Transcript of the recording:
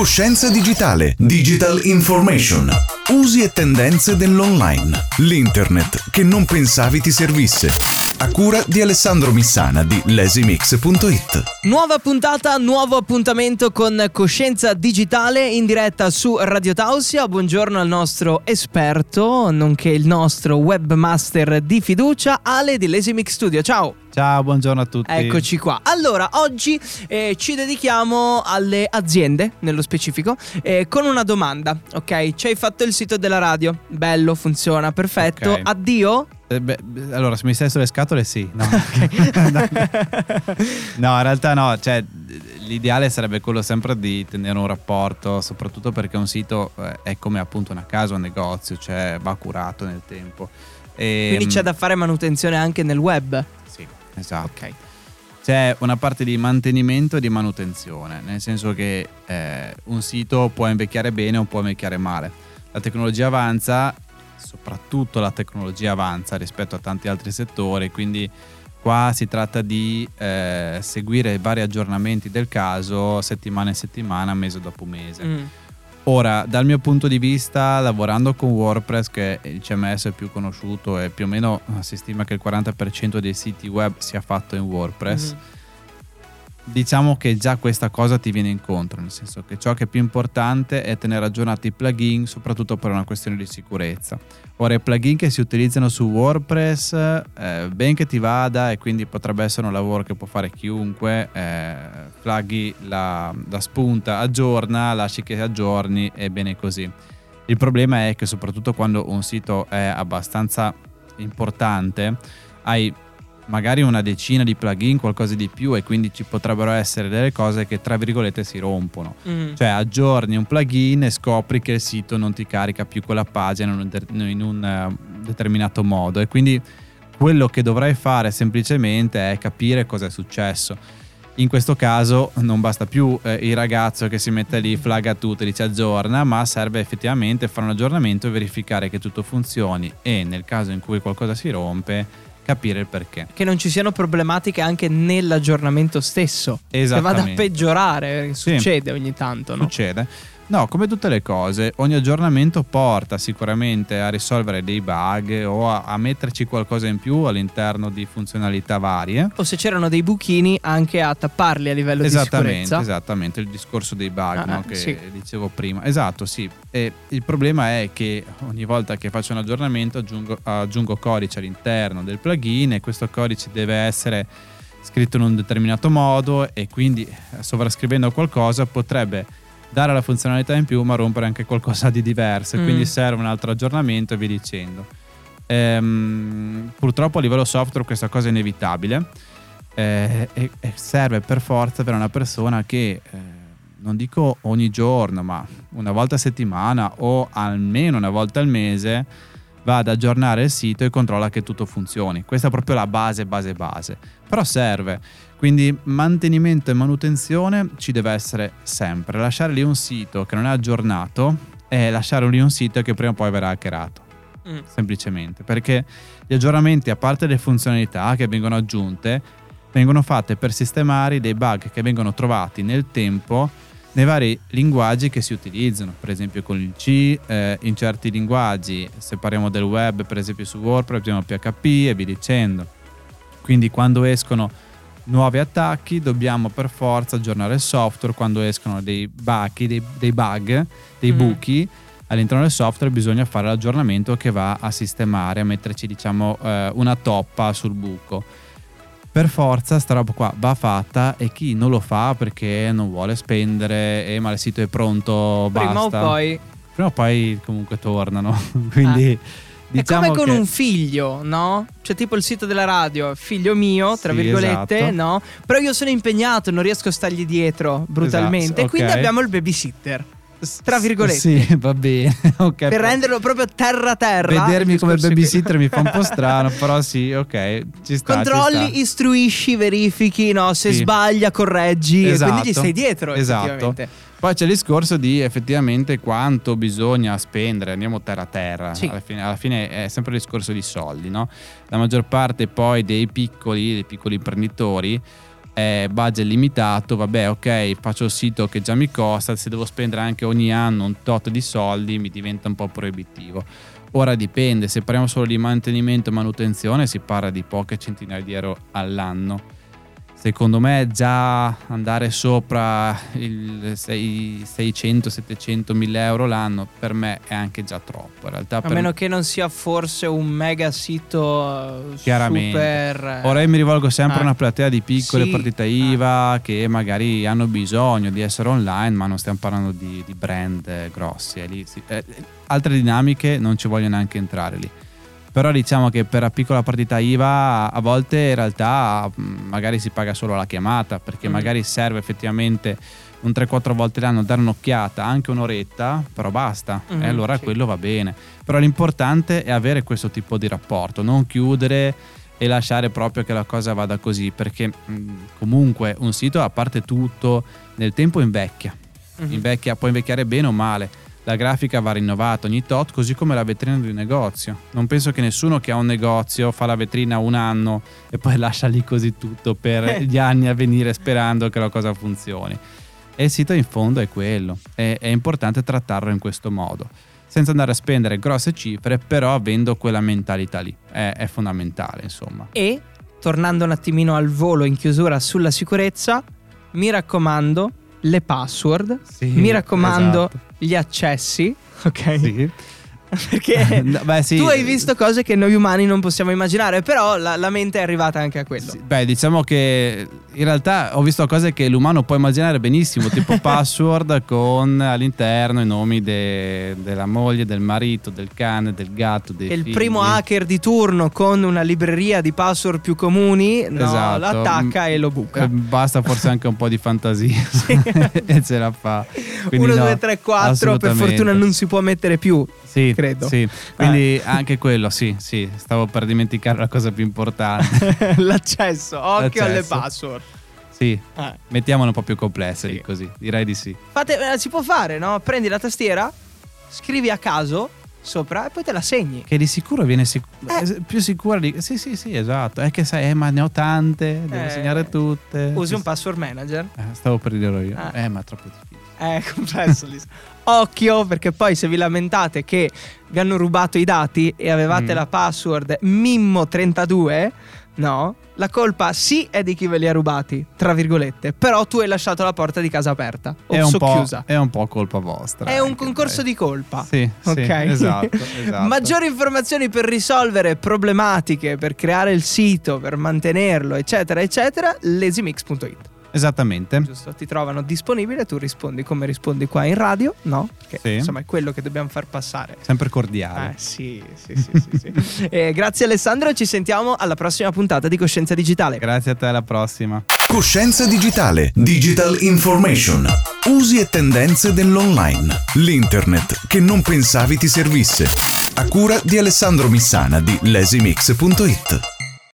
Coscienza digitale, digital information, usi e tendenze dell'online, l'internet che non pensavi ti servisse. A cura di Alessandro Missana di lesimix.it. Nuova puntata, nuovo appuntamento con Coscienza Digitale in diretta su Radio Tausia. Buongiorno al nostro esperto, nonché il nostro webmaster di fiducia, Ale di Lesimix Studio. Ciao! Ciao, buongiorno a tutti. Eccoci qua. Allora, oggi eh, ci dedichiamo alle aziende, nello specifico, eh, con una domanda. Ok, ci hai fatto il sito della radio. Bello, funziona, perfetto. Ok. Addio? Eh, beh, allora, se mi stai sulle scatole, sì. No. no, in realtà no. Cioè, l'ideale sarebbe quello sempre di tenere un rapporto, soprattutto perché un sito eh, è come appunto una casa, un negozio, cioè va curato nel tempo. E, Quindi c'è da fare manutenzione anche nel web. Esatto. Ok. C'è una parte di mantenimento e di manutenzione, nel senso che eh, un sito può invecchiare bene o può invecchiare male. La tecnologia avanza, soprattutto la tecnologia avanza rispetto a tanti altri settori, quindi qua si tratta di eh, seguire i vari aggiornamenti del caso settimana in settimana, mese dopo mese. Mm. Ora, dal mio punto di vista, lavorando con WordPress, che è il CMS più conosciuto e più o meno eh, si stima che il 40% dei siti web sia fatto in WordPress, Mhm. Diciamo che già questa cosa ti viene incontro, nel senso che ciò che è più importante è tenere aggiornati i plugin, soprattutto per una questione di sicurezza. Ora, i plugin che si utilizzano su WordPress, eh, ben che ti vada e quindi potrebbe essere un lavoro che può fare chiunque, eh, flaghi la, la spunta, aggiorna, lasci che aggiorni e bene così. Il problema è che soprattutto quando un sito è abbastanza importante, hai magari una decina di plugin, qualcosa di più e quindi ci potrebbero essere delle cose che tra virgolette si rompono. Mm. Cioè aggiorni un plugin e scopri che il sito non ti carica più quella pagina in un, eh, determinato modo e quindi quello che dovrai fare semplicemente è capire cosa è successo. In questo caso non basta più eh, il ragazzo che si mette lì, flagga tutto e dice aggiorna, ma serve effettivamente fare un aggiornamento e verificare che tutto funzioni e nel caso in cui qualcosa si rompe capire il perché. Che non ci siano problematiche anche nell'aggiornamento stesso. Che vada a peggiorare. Sì. Succede ogni tanto, no? Succede. No, come tutte le cose, ogni aggiornamento porta sicuramente a risolvere dei bug o a, a metterci qualcosa in più all'interno di funzionalità varie. O se c'erano dei buchini anche a tapparli a livello di sicurezza. esattamente, il discorso dei bug Ah, no, che sì. dicevo prima. Esatto, sì. E il problema è che ogni volta che faccio un aggiornamento aggiungo, aggiungo codice all'interno del plugin e questo codice deve essere scritto in un determinato modo e quindi eh, sovrascrivendo qualcosa potrebbe dare la funzionalità in più ma rompere anche qualcosa di diverso Mm. quindi serve un altro aggiornamento e via dicendo. Ehm, purtroppo a livello software questa cosa è inevitabile eh, e, e serve per forza per una persona che eh, non dico ogni giorno ma una volta a settimana o almeno una volta al mese va ad aggiornare il sito e controlla che tutto funzioni. Questa è proprio la base base base. Però serve. Quindi mantenimento e manutenzione ci deve essere sempre. Lasciare lì un sito che non è aggiornato è lasciare lì un sito che prima o poi verrà hackerato. Mm. semplicemente. Perché gli aggiornamenti a parte le funzionalità che vengono aggiunte vengono fatte per sistemare dei bug che vengono trovati nel tempo nei vari linguaggi che si utilizzano per esempio con il C eh, in certi linguaggi se parliamo del web per esempio su WordPress abbiamo PHP e via dicendo quindi quando escono nuovi attacchi dobbiamo per forza aggiornare il software quando escono dei buchi dei, dei bug dei Mm. buchi all'interno del software bisogna fare l'aggiornamento che va a sistemare, a metterci diciamo eh, una toppa sul buco. Per forza sta roba qua va fatta e chi non lo fa perché non vuole spendere e ma il sito è pronto, Prima basta. o poi. Prima o poi comunque tornano. Quindi diciamo è come con che- un figlio, no? Cioè, tipo il sito della radio, figlio mio, tra Sì, virgolette, esatto. no? Però io sono impegnato, non riesco a stargli dietro brutalmente. Esatto, E quindi abbiamo il babysitter. Tra virgolette. Sì, va bene. ok. Per renderlo proprio terra terra. Vedermi come babysitter mi fa un po' strano, però sì, ok, ci sta. ci Controlli, sta. istruisci, verifichi, no? Se Sì. sbaglia, correggi. E Esatto. quindi gli stai dietro, Esatto. Poi c'è il discorso di effettivamente quanto bisogna spendere, andiamo terra a terra, Sì. alla, fine, alla fine è sempre il discorso di soldi, no? La maggior parte poi dei piccoli, dei piccoli imprenditori è budget limitato, vabbè ok faccio il sito che già mi costa, se devo spendere anche ogni anno un tot di soldi mi diventa un po' proibitivo. Ora dipende, se parliamo solo di mantenimento e manutenzione si parla di poche centinaia di euro all'anno secondo me già andare sopra i 600-700 mila euro l'anno per me è anche già troppo in realtà a meno che non sia forse un mega sito chiaramente super eh, ora io mi rivolgo sempre ah. a una platea di piccole sì. partite IVA ah. che magari hanno bisogno di essere online ma non stiamo parlando di, di brand eh, grossi lì, sì. eh, altre dinamiche non ci voglio neanche entrare lì però diciamo che per la piccola partita IVA a volte in realtà mm, magari si paga solo la chiamata perché mm. magari serve effettivamente un 3-4 volte l'anno dare un'occhiata, anche un'oretta, però basta mm, e allora sì. quello va bene. Però l'importante è avere questo tipo di rapporto, non chiudere e lasciare proprio che la cosa vada così perché mh, mm, comunque un sito a parte tutto nel tempo invecchia. Mm-hmm. invecchia può invecchiare bene o male la grafica va rinnovata ogni tot, così come la vetrina di un negozio. Non penso che nessuno che ha un negozio fa la vetrina un anno e poi lascia lì così tutto per eh. gli anni a venire sperando che la cosa funzioni. E il sito in fondo è quello, è, è importante trattarlo in questo modo, senza andare a spendere grosse cifre, però avendo quella mentalità lì, è, è fondamentale insomma. E, tornando un attimino al volo in chiusura sulla sicurezza, mi raccomando, le password, sì, mi raccomando esatto. gli accessi, ok? Sì. Perché no, beh, sì. tu hai visto cose che noi umani non possiamo immaginare, però la, la mente è arrivata anche a quello. Sì, beh, diciamo che in realtà ho visto cose che l'umano può immaginare benissimo, tipo password con all'interno i nomi de, della moglie, del marito, del cane, del gatto, dei e figli. il primo hacker di turno con una libreria di password più comuni no, esatto. l'attacca e lo buca. Eh, basta forse anche un po' di fantasia e ce la fa. 1, 2, 3, 4 per fortuna non si può mettere più. Sì, credo. Sì. Quindi eh. anche quello, sì, sì, stavo per dimenticare la cosa più importante. L'accesso, occhio L'accesso. alle password. Sì, eh. mettiamolo un po' più complesse sì. così, direi di sì. Fate, eh, si può fare, no? Prendi la tastiera, scrivi a caso sopra e poi te la segni. Che di sicuro viene sic- eh. più sicura di... Sì, sì, sì, esatto. È che sai, eh, ma ne ho tante, devo eh. segnare tutte. Usi un password manager? Eh, stavo per dirlo io. Eh, ma è troppo difficile. È complesso. Occhio, perché poi se vi lamentate che vi hanno rubato i dati e avevate mm. la password Mimmo32 No, la colpa sì è di chi ve li ha rubati, tra virgolette, però tu hai lasciato la porta di casa aperta o è socchiusa. È un po' colpa vostra. È un concorso dai. di colpa. Sì, ok. Sì, esatto, esatto. Maggiori informazioni per risolvere problematiche, per creare il sito, per mantenerlo, eccetera, eccetera, lesimix.it. Esattamente. Giusto, ti trovano disponibile, tu rispondi come rispondi qua in radio, no? Che sì. insomma è quello che dobbiamo far passare. Sempre cordiale. Eh sì, sì, sì, sì, sì. eh, grazie Alessandro, ci sentiamo alla prossima puntata di Coscienza Digitale. Grazie a te, alla prossima. Coscienza Digitale, Digital Information. Usi e tendenze dell'online. L'internet che non pensavi ti servisse. A cura di Alessandro Missana di lesimix.it.